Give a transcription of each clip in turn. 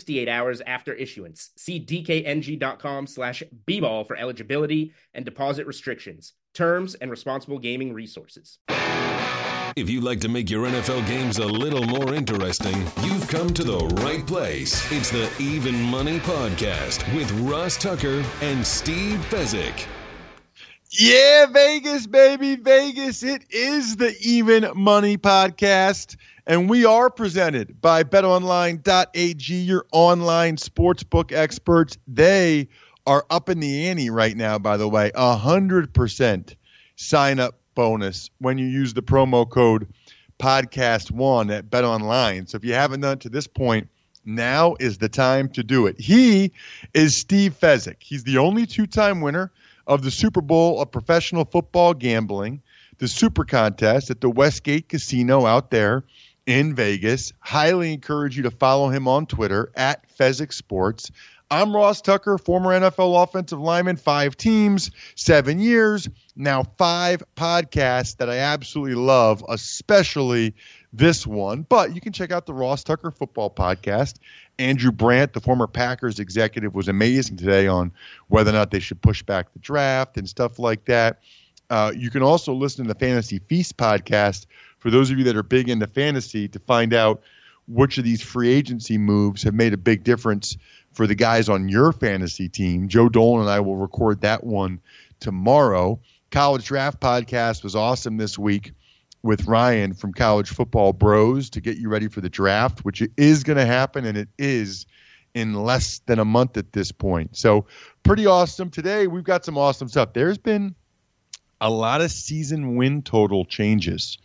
68 hours after issuance. See dkng.com slash bball for eligibility and deposit restrictions, terms, and responsible gaming resources. If you'd like to make your NFL games a little more interesting, you've come to the right place. It's the Even Money Podcast with Ross Tucker and Steve Fezzik. Yeah, Vegas, baby, Vegas. It is the Even Money Podcast. And we are presented by betonline.ag, your online sportsbook experts. They are up in the ante right now, by the way. A 100% sign up bonus when you use the promo code podcast1 at betonline. So if you haven't done it to this point, now is the time to do it. He is Steve Fezzik. He's the only two time winner of the Super Bowl of professional football gambling, the Super Contest at the Westgate Casino out there in Vegas. Highly encourage you to follow him on Twitter at Fezzik Sports. I'm Ross Tucker, former NFL offensive lineman, five teams, seven years, now five podcasts that I absolutely love, especially this one. But you can check out the Ross Tucker football podcast. Andrew Brandt, the former Packers executive, was amazing today on whether or not they should push back the draft and stuff like that. Uh, you can also listen to the Fantasy Feast podcast for those of you that are big into fantasy to find out which of these free agency moves have made a big difference for the guys on your fantasy team. Joe Dolan and I will record that one tomorrow. College Draft Podcast was awesome this week with Ryan from College Football Bros to get you ready for the draft, which is going to happen, and it is in less than a month at this point. So, pretty awesome. Today, we've got some awesome stuff. There's been a lot of season win total changes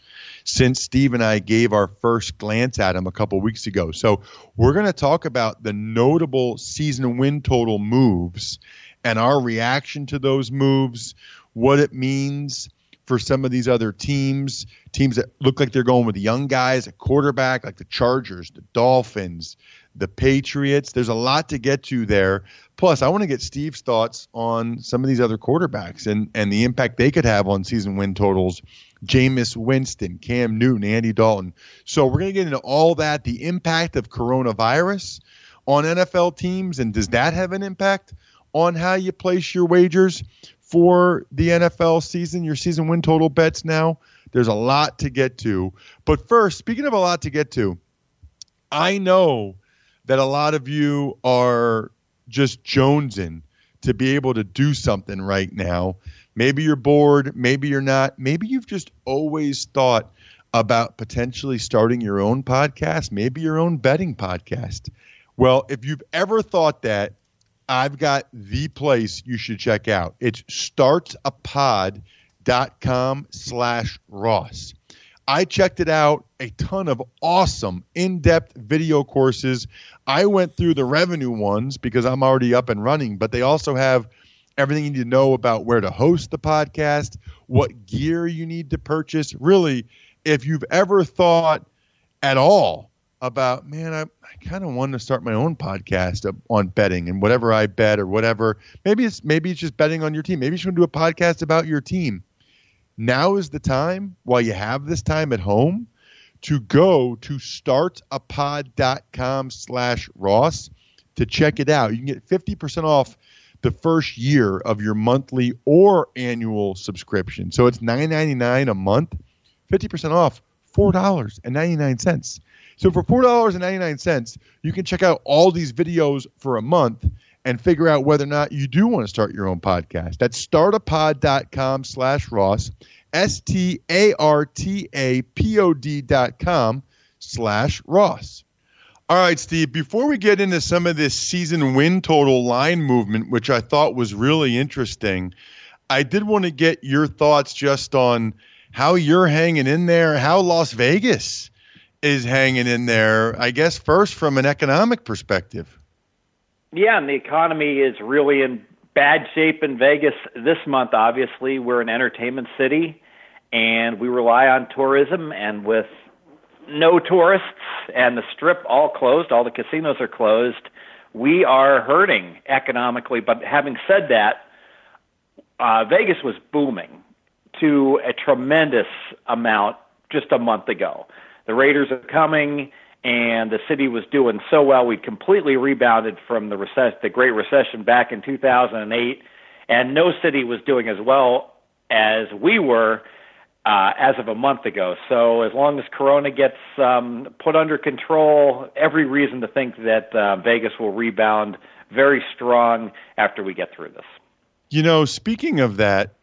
since Steve and I gave our first glance at him a couple weeks ago. So we're going to talk about the notable season win total moves and our reaction to those moves, what it means for some of these other teams, teams that look like they're going with young guys, a quarterback like the Chargers, the Dolphins, the Patriots. There's a lot to get to there. Plus, I want to get Steve's thoughts on some of these other quarterbacks and, and the impact they could have on season win totals. Jameis Winston, Cam Newton, Andy Dalton. So we're going to get into all that, the impact of coronavirus on NFL teams, and does that have an impact on how you place your wagers for the NFL season, your season win total bets now? There's a lot to get to. But first, speaking of a lot to get to, I know that a lot of you are just jonesing to be able to do something right now. Maybe you're bored, maybe you're not. Maybe you've just always thought about potentially starting your own podcast, maybe your own betting podcast. Well, if you've ever thought that, I've got the place you should check out. It's startapod.com slash Ross. I checked it out, a ton of awesome in depth video courses. I went through the revenue ones because I'm already up and running, but they also have everything you need to know about where to host the podcast, what gear you need to purchase. Really, if you've ever thought at all about, man, I, I kind of want to start my own podcast on betting and whatever I bet or whatever. Maybe it's maybe it's just betting on your team. Maybe you should do a podcast about your team now is the time, while you have this time at home, to go to startapod.com slash Ross to check it out. You can get 50% off the first year of your monthly or annual subscription. So it's $9.99 a month, 50% off, $4.99. So for $4.99, you can check out all these videos for a month and figure out whether or not you do want to start your own podcast. That's startapod.com slash Ross, S-T-A-R-T-A-P-O-D dot com slash Ross. All right, Steve, before we get into some of this season win total line movement, which I thought was really interesting, I did want to get your thoughts just on how you're hanging in there, how Las Vegas is hanging in there, I guess, first from an economic perspective. Yeah, and the economy is really in bad shape in Vegas this month, obviously. We're an entertainment city, and we rely on tourism, and with no tourists and the strip all closed, all the casinos are closed. We are hurting economically. But having said that, uh, Vegas was booming to a tremendous amount just a month ago. The Raiders are coming, and the city was doing so well. We completely rebounded from the recession, the Great Recession back in 2008, and no city was doing as well as we were uh, as of a month ago. So as long as Corona gets um, put under control, every reason to think that uh, Vegas will rebound very strong after we get through this. You know, speaking of that,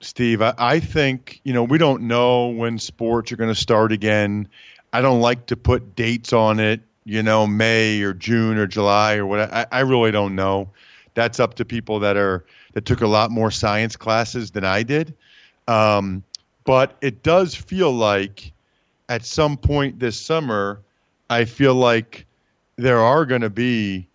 Steve, I, I think you know we don't know when sports are going to start again. I don't like to put dates on it. You know, May or June or July or what. I, I really don't know. That's up to people that are that took a lot more science classes than I did. Um, but it does feel like at some point this summer, I feel like there are going to be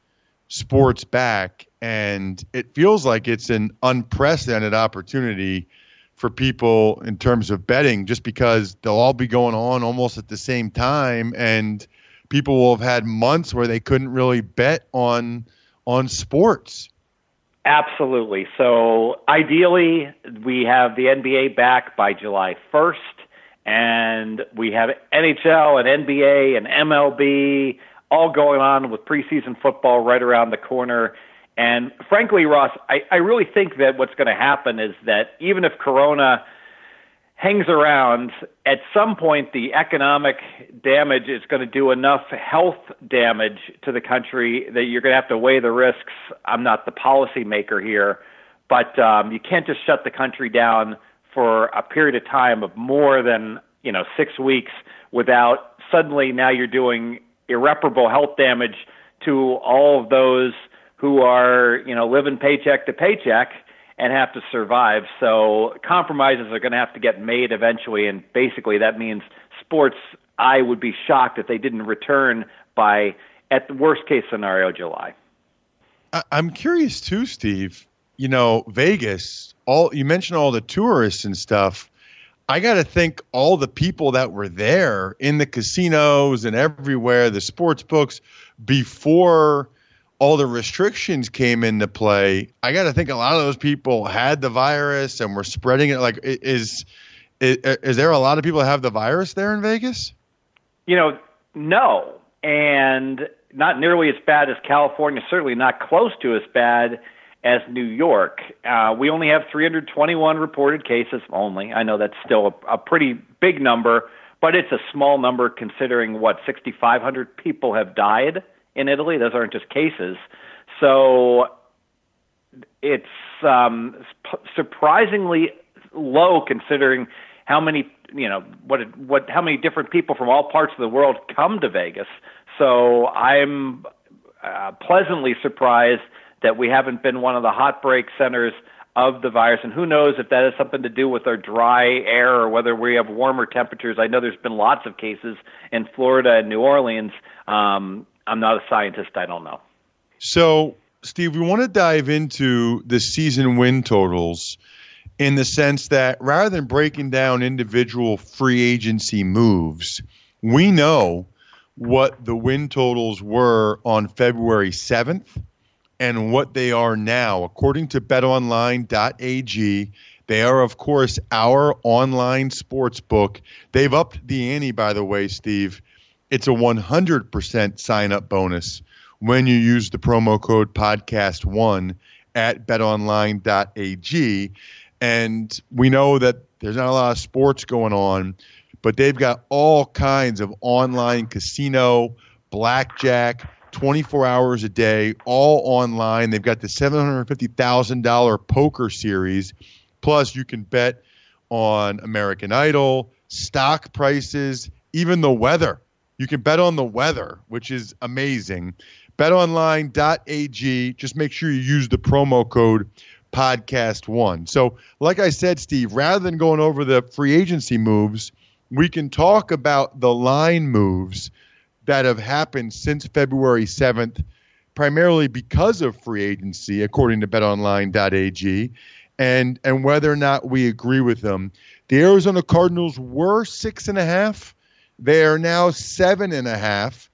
sports back, and it feels like it's an unprecedented opportunity for people in terms of betting, just because they'll all be going on almost at the same time, and people will have had months where they couldn't really bet on on sports. Absolutely. So ideally, we have the NBA back by July 1st, and we have NHL and NBA and MLB all going on with preseason football right around the corner. And frankly, Ross, I, I really think that what's going to happen is that even if Corona – hangs around, at some point the economic damage is going to do enough health damage to the country that you're going to have to weigh the risks. I'm not the policymaker here, but um, you can't just shut the country down for a period of time of more than you know six weeks without suddenly now you're doing irreparable health damage to all of those who are you know living paycheck to paycheck and have to survive. So compromises are going to have to get made eventually, and basically that means sports. I would be shocked if they didn't return by, at the worst case scenario, July. I'm curious too, Steve. You know, Vegas. All you mentioned all the tourists and stuff. I got to think all the people that were there in the casinos and everywhere, the sports books, before all the restrictions came into play, I got to think a lot of those people had the virus and were spreading it. Like, is, is is there a lot of people that have the virus there in Vegas? You know, no, and not nearly as bad as California. Certainly not close to as bad as New York. Uh, we only have 321 reported cases. Only, I know that's still a, a pretty big number, but it's a small number considering what 6,500 people have died in Italy. Those aren't just cases. So it's um, surprisingly low considering how many you know what what how many different people from all parts of the world come to Vegas. So I'm uh, pleasantly surprised that we haven't been one of the hot break centers of the virus. And who knows if that has something to do with our dry air or whether we have warmer temperatures. I know there's been lots of cases in Florida and New Orleans. Um, I'm not a scientist. I don't know. So, Steve, we want to dive into the season win totals in the sense that rather than breaking down individual free agency moves, we know what the win totals were on February 7th and what they are now. According to betonline.ag, they are, of course, our online sports book. They've upped the ante, by the way, Steve, it's a 100% sign up bonus when you use the promo code podcast1 at betonline.ag. And we know that there's not a lot of sports going on, but they've got all kinds of online casino, blackjack, 24 hours a day, all online. They've got the $750,000 poker series. Plus, you can bet on American Idol, stock prices, even the weather. You can bet on the weather, which is amazing. BetOnline.ag. Just make sure you use the promo code podcast one. So, like I said, Steve, rather than going over the free agency moves, we can talk about the line moves that have happened since February 7th, primarily because of free agency, according to betonline.ag, and, and whether or not we agree with them. The Arizona Cardinals were six and a half. They are now seven and a half.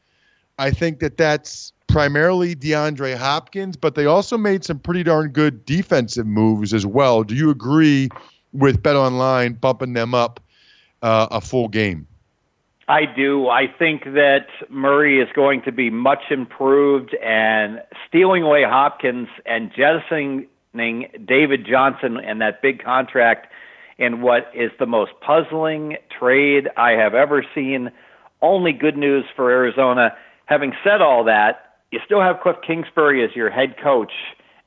I think that that's primarily DeAndre Hopkins, but they also made some pretty darn good defensive moves as well. Do you agree with Bet Online bumping them up uh, a full game? I do. I think that Murray is going to be much improved, and stealing away Hopkins and jettisoning David Johnson and that big contract in what is the most puzzling trade I have ever seen. Only good news for Arizona. Having said all that, you still have Cliff Kingsbury as your head coach,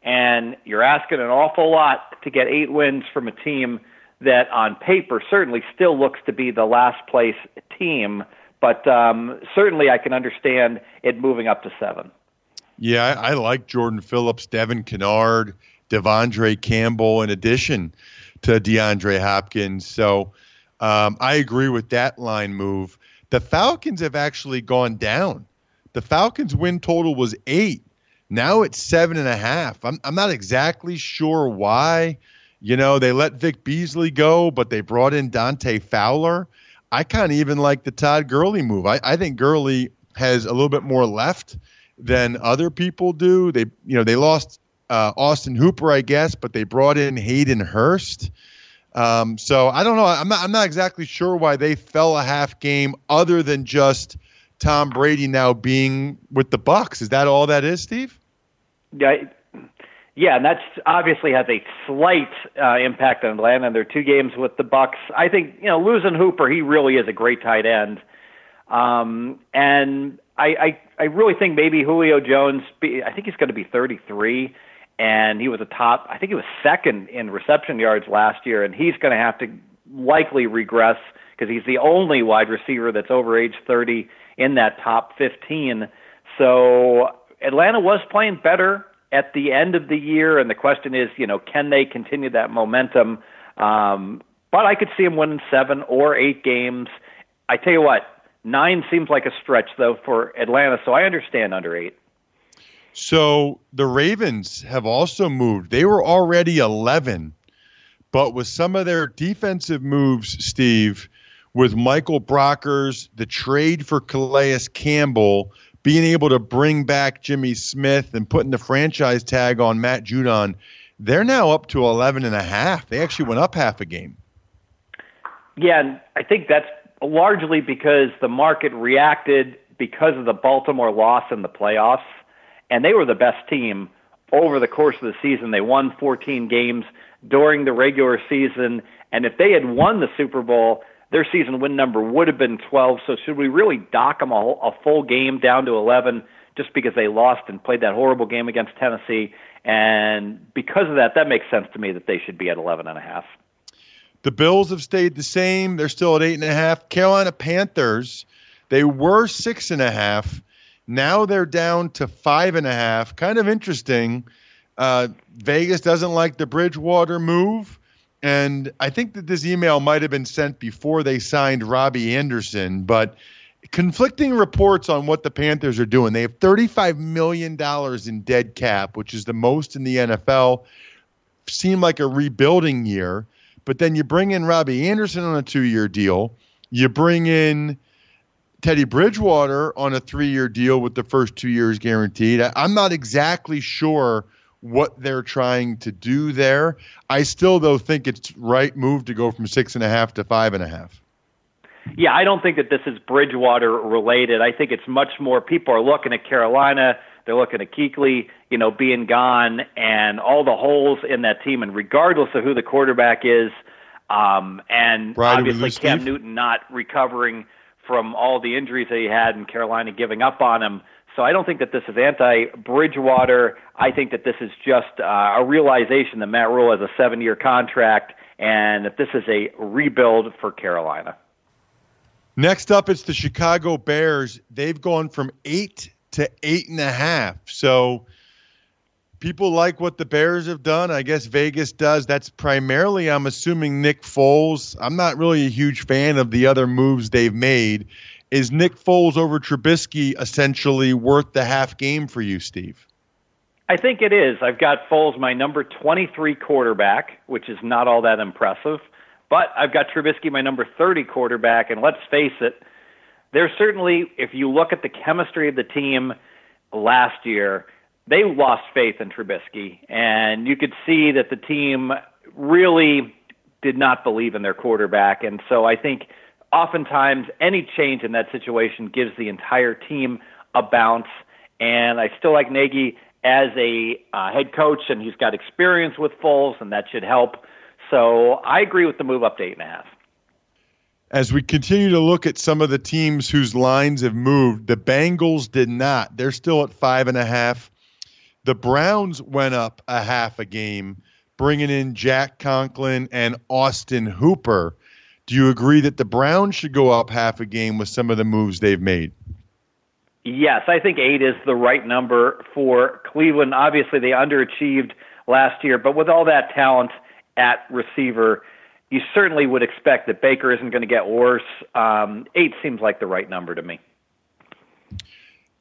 and you're asking an awful lot to get eight wins from a team that on paper certainly still looks to be the last place team, but um, certainly I can understand it moving up to seven. Yeah, I, I like Jordan Phillips, Devin Kennard, De'Vondre Campbell, in addition to DeAndre Hopkins. So um, I agree with that line move. The Falcons have actually gone down. The Falcons' win total was eight. Now it's seven and a half. I'm, I'm not exactly sure why. You know, they let Vic Beasley go, but they brought in Dante Fowler. I kind of even like the Todd Gurley move. I, I think Gurley has a little bit more left than other people do. They, you know, they lost uh, Austin Hooper, I guess, but they brought in Hayden Hurst. Um, so I don't know. I'm not, I'm not exactly sure why they fell a half game, other than just Tom Brady now being with the Bucs. Is that all that is, Steve? Yeah, yeah, and that's obviously has a slight uh, impact on Atlanta. And their two games with the Bucs. I think you know losing Hooper, he really is a great tight end. Um, and I, I I really think maybe Julio Jones. I think he's going to be 33, and he was a top. I think he was second in reception yards last year, and he's going to have to likely regress because he's the only wide receiver that's over age 30 in that top 15. So Atlanta was playing better at the end of the year, and the question is, you know, can they continue that momentum? Um, but I could see them winning seven or eight games. I tell you what, nine seems like a stretch though for Atlanta, so I understand under eight. So the Ravens have also moved. They were already 11, but with some of their defensive moves, Steve, with Michael Brockers, the trade for Calais Campbell, being able to bring back Jimmy Smith and putting the franchise tag on Matt Judon, they're now up to 11 and a half. They actually went up half a game. Yeah, and I think that's largely because the market reacted because of the Baltimore loss in the playoffs, and they were the best team over the course of the season. They won 14 games during the regular season, and if they had won the Super Bowl, their season win number would have been 12. So should we really dock them a, a full game down to 11 just because they lost and played that horrible game against Tennessee? And because of that, that makes sense to me that they should be at 11 and a half. The Bills have stayed the same. They're still at eight and a half. Carolina Panthers, they were six and a half. Now they're down to five and a half. Kind of interesting. Uh, Vegas doesn't like the Bridgewater move. And I think that this email might have been sent before they signed Robbie Anderson, but conflicting reports on what the Panthers are doing. They have $35 million in dead cap, which is the most in the NFL. Seemed like a rebuilding year. But then you bring in Robbie Anderson on a two year deal. You bring in Teddy Bridgewater on a three year deal with the first two years guaranteed. I'm not exactly sure what they're trying to do there. I still, though, think it's right move to go from six and a half to five and a half. Yeah, I don't think that this is Bridgewater related. I think it's much more people are looking at Carolina, they're looking at Kuechly, you know, being gone and all the holes in that team. And regardless of who the quarterback is, Um, and Brad, obviously, Cam Steve? Newton not recovering from all the injuries that he had and Carolina giving up on him. So I don't think that this is anti Bridgewater. I think that this is just uh, a realization that Matt Rhule has a seven year contract and that this is a rebuild for Carolina. Next up, it's the Chicago Bears. They've gone from eight to eight and a half. So people like what the Bears have done. I guess Vegas does. That's primarily, I'm assuming, Nick Foles. I'm not really a huge fan of the other moves they've made. Is Nick Foles over Trubisky essentially worth the half game for you, Steve? I think it is. I've got Foles my number 23 quarterback, which is not all that impressive. But I've got Trubisky my number 30 quarterback, and let's face it, there's certainly, if you look at the chemistry of the team last year, they lost faith in Trubisky, and you could see that the team really did not believe in their quarterback. And so I think oftentimes any change in that situation gives the entire team a bounce. And I still like Nagy as a uh, head coach, and he's got experience with Foles, and that should help. So I agree with the move up to eight and a half. As we continue to look at some of the teams whose lines have moved, the Bengals did not. They're still at five and a half. The Browns went up a half a game, bringing in Jack Conklin and Austin Hooper. Do you agree that the Browns should go up half a game with some of the moves they've made? Yes, I think eight is the right number for Cleveland. Obviously, they underachieved last year, but with all that talent at receiver, you certainly would expect that Baker isn't going to get worse. Um, eight seems like the right number to me.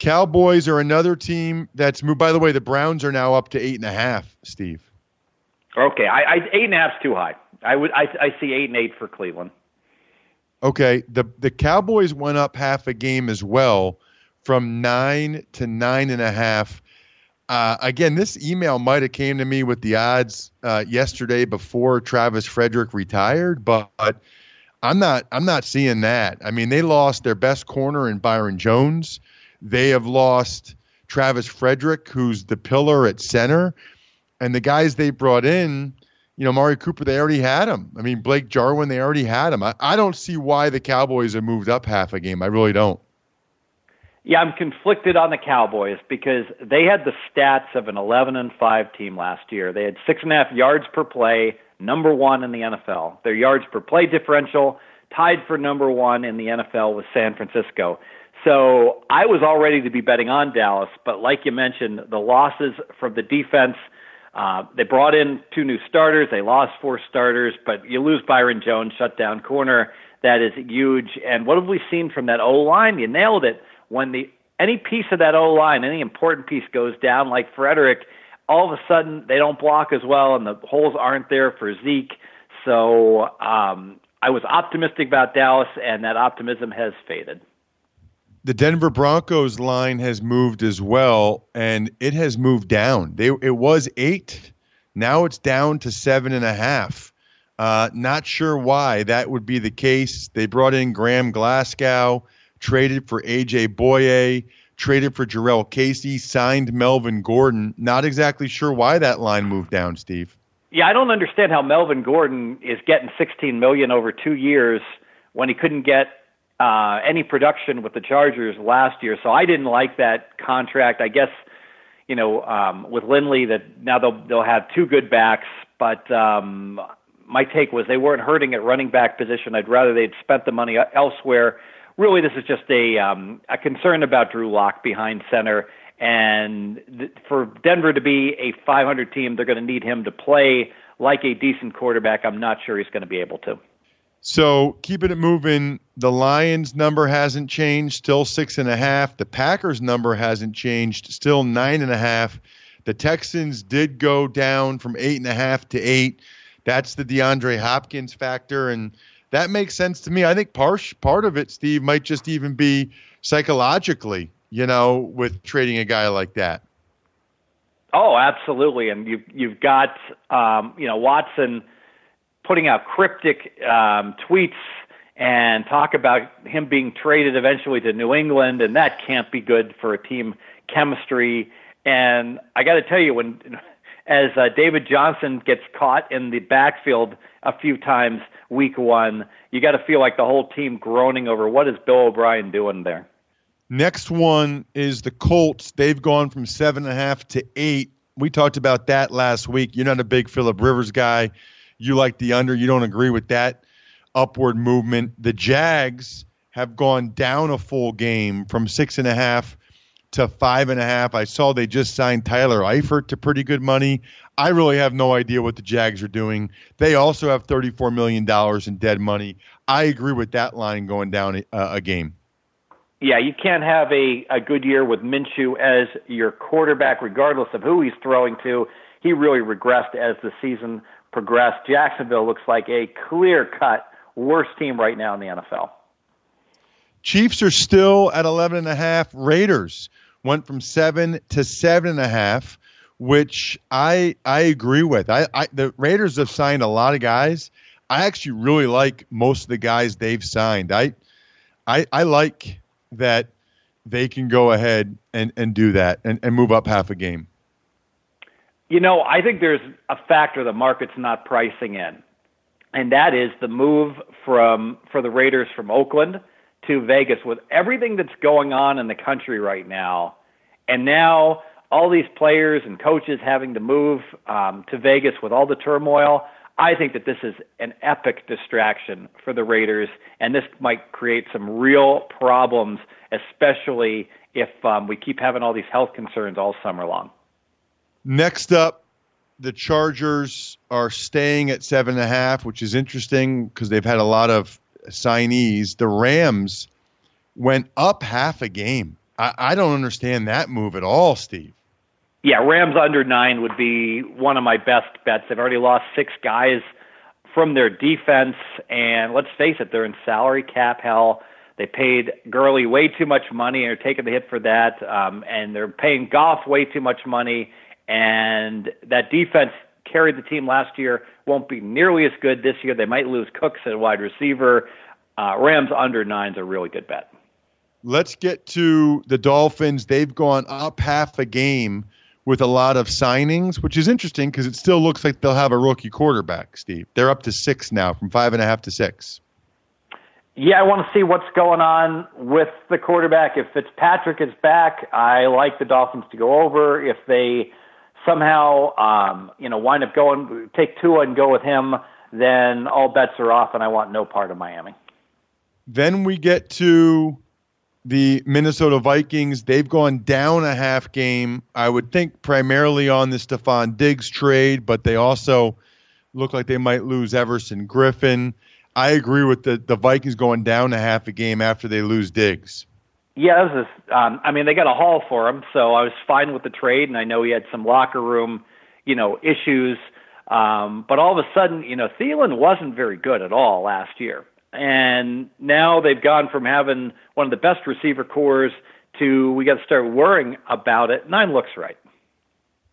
Cowboys are another team that's moved. By the way, the Browns are now up to eight and a half. Steve. Okay, I, I eight and a half's too high. I would I, I see eight and eight for Cleveland. Okay, the the Cowboys went up half a game as well, from nine to nine and a half. Uh, again, this email might have came to me with the odds uh, yesterday before Travis Frederick retired, but I'm not I'm not seeing that. I mean, they lost their best corner in Byron Jones. They have lost Travis Frederick, who's the pillar at center, and the guys they brought in, you know, Mari Cooper, they already had him. I mean, Blake Jarwin, they already had him. I, I don't see why the Cowboys have moved up half a game. I really don't. Yeah, I'm conflicted on the Cowboys because they had the stats of an 11 and 5 team last year. They had six and a half yards per play, number one in the NFL. Their yards per play differential tied for number one in the NFL with San Francisco. So I was all ready to be betting on Dallas, but like you mentioned, the losses from the defense. Uh, they brought in two new starters. They lost four starters, but you lose Byron Jones, shut down corner. That is huge. And what have we seen from that O line? You nailed it. When the any piece of that O line, any important piece goes down, like Frederick, all of a sudden they don't block as well, and the holes aren't there for Zeke. So um, I was optimistic about Dallas, and that optimism has faded the Denver Broncos line has moved as well, and it has moved down. They it was eight, now it's down to seven and a half. Uh, not sure why that would be the case. They brought in Graham Glasgow, traded for AJ Bouye, traded for Jurrell Casey, signed Melvin Gordon. Not exactly sure why that line moved down, Steve. Yeah, I don't understand how Melvin Gordon is getting 16 million over two years when he couldn't get uh, any production with the Chargers last year. So I didn't like that contract. I guess you know um, with Lindsay that now they'll they'll have two good backs, but um, my take was they weren't hurting at running back position. I'd rather they'd spent the money elsewhere. Really, this is just a um, a concern about Drew Lock behind center. And th- for Denver to be a 500 team, they're going to need him to play like a decent quarterback. I'm not sure he's going to be able to. So keeping it moving, the Lions number hasn't changed, still six and a half. The Packers number hasn't changed, still nine and a half. The Texans did go down from eight and a half to eight. That's the DeAndre Hopkins factor, and that makes sense to me. I think part part of it, Steve, might just even be psychologically, you know, with trading a guy like that. Oh, absolutely, and you've you've got um, you know Watson putting out cryptic um, tweets and talk about him being traded eventually to New England, and that can't be good for a team chemistry. And I got to tell you, when as uh, David Johnson gets caught in the backfield a few times week one, you got to feel like the whole team groaning over what is Bill O'Brien doing there. Next one is the Colts. They've gone from seven and a half to eight. We talked about that last week. You're not a big Philip Rivers guy. You like the under. You don't agree with that upward movement. The Jags have gone down a full game from six and a half to five and a half. I saw they just signed Tyler Eifert to pretty good money. I really have no idea what the Jags are doing. They also have $34 million in dead money. I agree with that line going down a, uh, a game. Yeah, you can't have a, a good year with Minshew as your quarterback, regardless of who he's throwing to. He really regressed as the season progressed. Jacksonville looks like a clear cut worst team right now in the NFL. Chiefs are still at 11 and a half. Raiders went from seven to seven and a half, which I I agree with. I, I the Raiders have signed a lot of guys. I actually really like most of the guys they've signed. I I, I like that they can go ahead and, and do that and, and move up half a game. You know, I think there's a factor the market's not pricing in, and that is the move from for the Raiders from Oakland to Vegas with everything that's going on in the country right now, and now all these players and coaches having to move um, to Vegas with all the turmoil. I think that this is an epic distraction for the Raiders, and this might create some real problems, especially if um, we keep having all these health concerns all summer long. Next up, the Chargers are staying at seven and a half, which is interesting because they've had a lot of signees. The Rams went up half a game. I, I don't understand that move at all, Steve. Yeah, Rams under nine would be one of my best bets. They've already lost six guys from their defense, and let's face it, they're in salary cap hell. They paid Gurley way too much money and are taking the hit for that, um, and they're paying Goff way too much money. And that defense carried the team last year. Won't be nearly as good this year. They might lose Cooks at wide receiver. Uh, Rams under nine is a really good bet. Let's get to the Dolphins. They've gone up half a game with a lot of signings, which is interesting because it still looks like they'll have a rookie quarterback, Steve. They're up to six now, from five and a half to six. Yeah, I want to see what's going on with the quarterback. If Fitzpatrick is back, I like the Dolphins to go over. If they somehow, um, you know, wind up going, take Tua and go with him, then all bets are off, and I want no part of Miami. Then we get to the Minnesota Vikings. They've gone down a half game. I would think primarily on the Stefon Diggs trade, but they also look like they might lose Everson Griffen. I agree with the the Vikings going down a half a game after they lose Diggs. Yeah, this is. Um, I mean, they got a haul for him, so I was fine with the trade, and I know he had some locker room, you know, issues. Um, but all of a sudden, you know, Thielen wasn't very good at all last year, and now they've gone from having one of the best receiver corps to we got to start worrying about it. Nine looks right.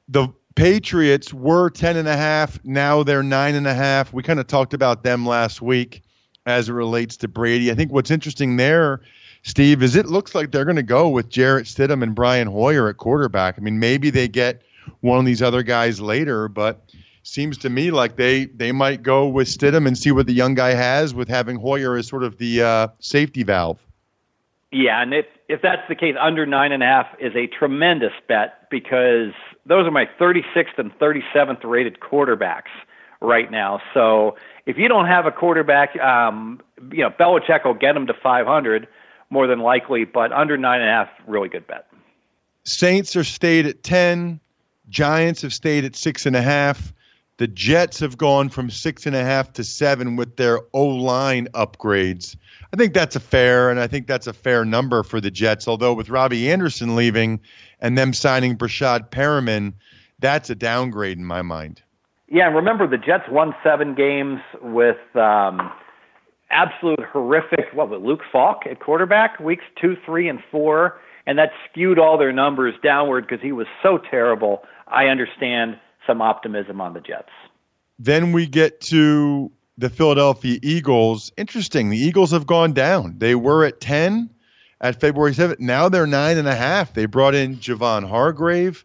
The Patriots were ten and a half. Now they're nine and a half. We kind of talked about them last week as it relates to Brady. I think what's interesting there Steve, is it looks like they're going to go with Jarrett Stidham and Brian Hoyer at quarterback. I mean, maybe they get one of these other guys later, but seems to me like they they might go with Stidham and see what the young guy has with having Hoyer as sort of the uh, safety valve. Yeah, and if if that's the case, under nine and a half is a tremendous bet because those are my 36th and 37th rated quarterbacks right now. So if you don't have a quarterback, um, you know Belichick will get them to 500 more than likely, but under nine and a half, really good bet. Saints are stayed at 10. Giants have stayed at six and a half. The Jets have gone from six and a half to seven with their O line upgrades. I think that's a fair, and I think that's a fair number for the Jets. Although with Robbie Anderson leaving and them signing Breshad Perriman, that's a downgrade in my mind. Yeah, and remember the Jets won seven games with um, absolute horrific. What was Luke Falk at quarterback weeks two, three, and four, and that skewed all their numbers downward because he was so terrible. I understand some optimism on the Jets. Then we get to the Philadelphia Eagles. Interesting. The Eagles have gone down. They were at ten at February 7th. Now they're nine and a half. They brought in Javon Hargrave.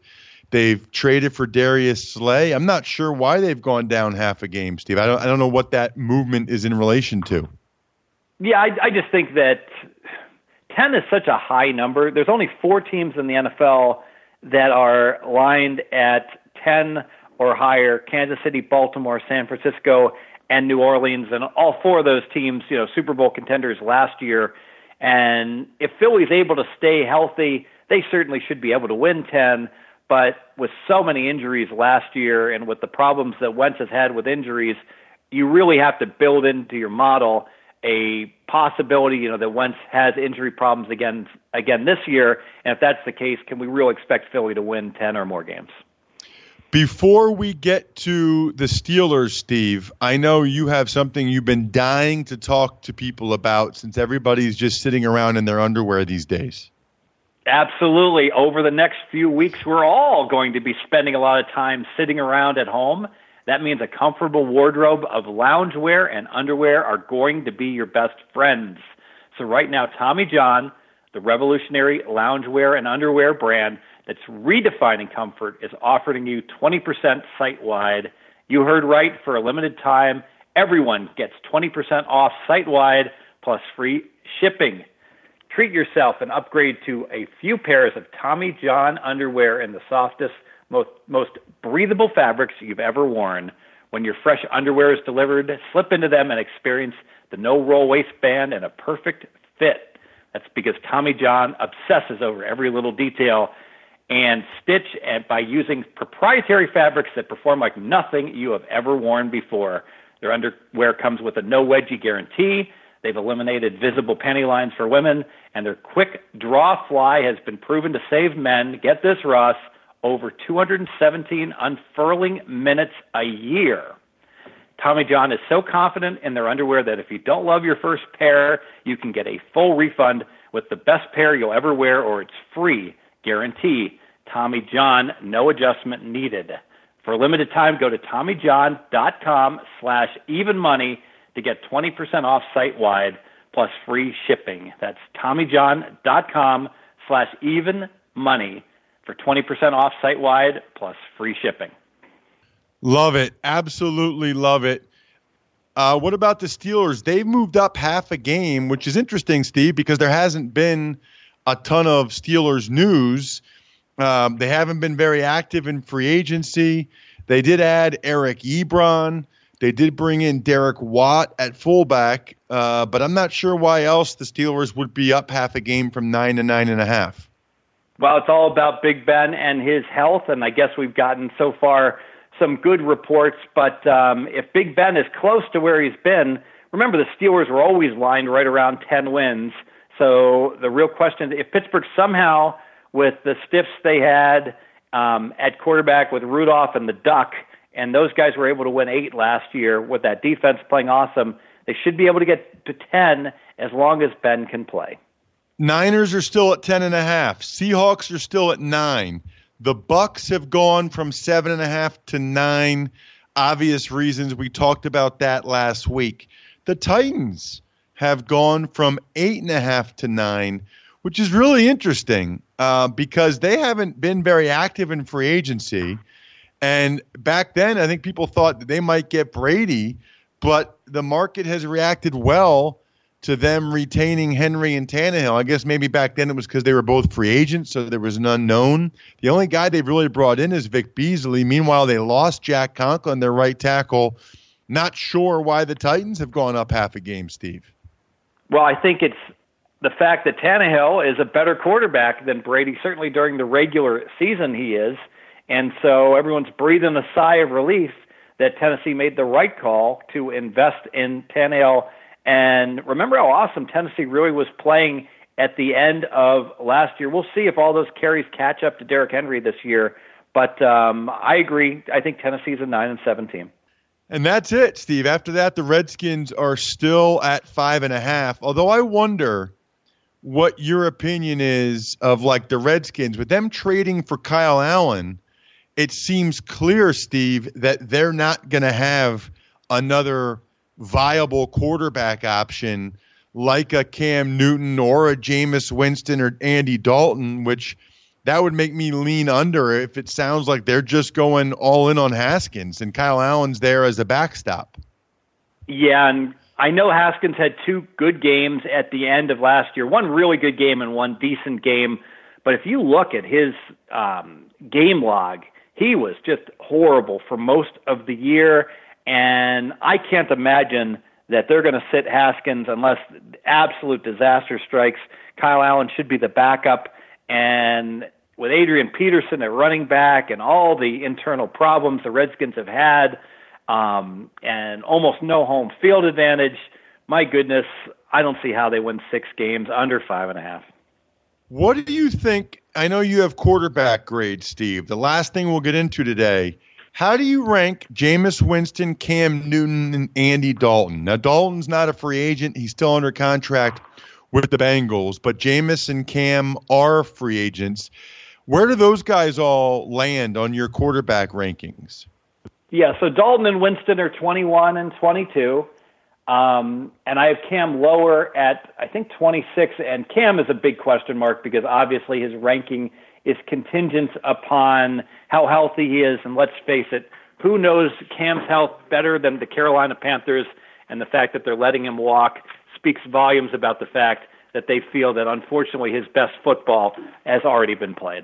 They've traded for Darius Slay. I'm not sure why they've gone down half a game, Steve. I don't, I don't know what that movement is in relation to. Yeah, I, I just think that 10 is such a high number. There's only four teams in the NFL that are lined at 10 or higher Kansas City, Baltimore, San Francisco, and New Orleans. And all four of those teams, you know, Super Bowl contenders last year. And if Philly's able to stay healthy, they certainly should be able to win 10. But with so many injuries last year and with the problems that Wentz has had with injuries, you really have to build into your model a possibility, you know, that Wentz has injury problems again again this year. And if that's the case, can we really expect Philly to win 10 or more games? Before we get to the Steelers, Steve, I know you have something you've been dying to talk to people about since everybody's just sitting around in their underwear these days. Absolutely. Over the next few weeks, we're all going to be spending a lot of time sitting around at home. That means a comfortable wardrobe of loungewear and underwear are going to be your best friends. So, right now, Tommy John, the revolutionary loungewear and underwear brand, that's redefining comfort is offering you 20% site wide. You heard right, for a limited time, everyone gets 20% off site wide plus free shipping. Treat yourself and upgrade to a few pairs of Tommy John underwear in the softest, most, most breathable fabrics you've ever worn. When your fresh underwear is delivered, slip into them and experience the no roll waistband and a perfect fit. That's because Tommy John obsesses over every little detail and stitch and by using proprietary fabrics that perform like nothing you have ever worn before. Their underwear comes with a no wedgie guarantee. They've eliminated visible panty lines for women, and their quick draw fly has been proven to save men. Get this, Ross, over 217 unfurling minutes a year. Tommy John is so confident in their underwear that if you don't love your first pair, you can get a full refund with the best pair you'll ever wear, or it's free guarantee. Tommy John, no adjustment needed. For a limited time, go to TommyJohn.com slash even money to get 20% off site wide plus free shipping. That's TommyJohn.com slash even money for 20% off site wide plus free shipping. Love it. Absolutely love it. Uh, what about the Steelers? They've moved up half a game, which is interesting, Steve, because there hasn't been – a ton of Steelers news. Um, they haven't been very active in free agency. They did add Eric Ebron. They did bring in Derek Watt at fullback, uh, but I'm not sure why else the Steelers would be up half a game from nine to nine and a half. Well, it's all about Big Ben and his health, and I guess we've gotten so far some good reports. But um, if Big Ben is close to where he's been, remember the Steelers were always lined right around 10 wins. So the real question: is if Pittsburgh somehow, with the stiffs they had um, at quarterback with Rudolph and the Duck, and those guys were able to win eight last year with that defense playing awesome, they should be able to get to ten as long as Ben can play. Niners are still at ten and a half. Seahawks are still at nine. The Bucs have gone from seven and a half to nine. Obvious reasons we talked about that last week. The Titans have gone from eight and a half to nine, which is really interesting uh, because they haven't been very active in free agency. And back then, I think people thought that they might get Brady, but the market has reacted well to them retaining Henry and Tannehill. I guess maybe back then it was because they were both free agents, so there was an unknown. The only guy they've really brought in is Vic Beasley. Meanwhile, they lost Jack Conklin, their right tackle. Not sure why the Titans have gone up half a game, Steve. Well, I think it's the fact that Tannehill is a better quarterback than Brady. Certainly during the regular season, he is, and so everyone's breathing a sigh of relief that Tennessee made the right call to invest in Tannehill. And remember how awesome Tennessee really was playing at the end of last year. We'll see if all those carries catch up to Derrick Henry this year. But um, I agree. I think Tennessee's a nine and seven team. And that's it, Steve. After that, the Redskins are still at five and a half. Although I wonder what your opinion is of like the Redskins with them trading for Kyle Allen. It seems clear, Steve, that they're not going to have another viable quarterback option like a Cam Newton or a Jameis Winston or Andy Dalton, which that would make me lean under if it sounds like they're just going all in on Haskins and Kyle Allen's there as a backstop. Yeah, and I know Haskins had two good games at the end of last year, one really good game and one decent game. But if you look at his um, game log, he was just horrible for most of the year. And I can't imagine that they're going to sit Haskins unless absolute disaster strikes. Kyle Allen should be the backup. And with Adrian Peterson at running back and all the internal problems the Redskins have had, um, and almost no home field advantage, my goodness, I don't see how they win six games under five and a half. What do you think? I know you have quarterback grade, Steve. The last thing we'll get into today. How do you rank Jameis Winston, Cam Newton, and Andy Dalton? Now, Dalton's not a free agent. He's still under contract with the Bengals, but Jameis and Cam are free agents. Where do those guys all land on your quarterback rankings? Yeah, so Dalton and Winston are 21 and 22. Um, and I have Cam lower at, I think, 26. And Cam is a big question mark because obviously his ranking is contingent upon how healthy he is. And let's face it, who knows Cam's health better than the Carolina Panthers? And the fact that they're letting him walk speaks volumes about the fact that they feel that unfortunately his best football has already been played.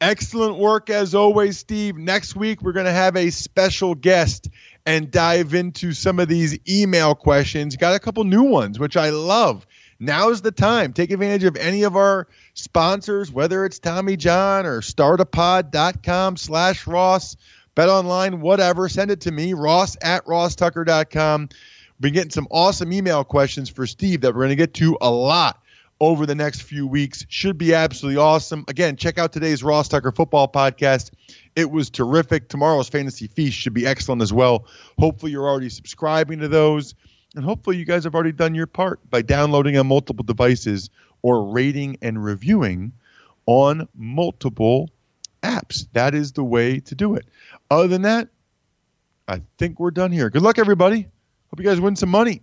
Excellent work as always, Steve. Next week, we're going to have a special guest and dive into some of these email questions. Got a couple new ones, which I love. Now's the time. Take advantage of any of our sponsors, whether it's Tommy John or startapod.com slash Ross, bet online, whatever. Send it to me, ross at rosstucker.com. Been getting some awesome email questions for Steve that we're going to get to a lot over the next few weeks. Should be absolutely awesome. Again, check out today's Ross Tucker football podcast. It was terrific. Tomorrow's fantasy feast should be excellent as well. Hopefully, you're already subscribing to those. And hopefully, you guys have already done your part by downloading on multiple devices or rating and reviewing on multiple apps. That is the way to do it. Other than that, I think we're done here. Good luck, everybody. Hope you guys win some money.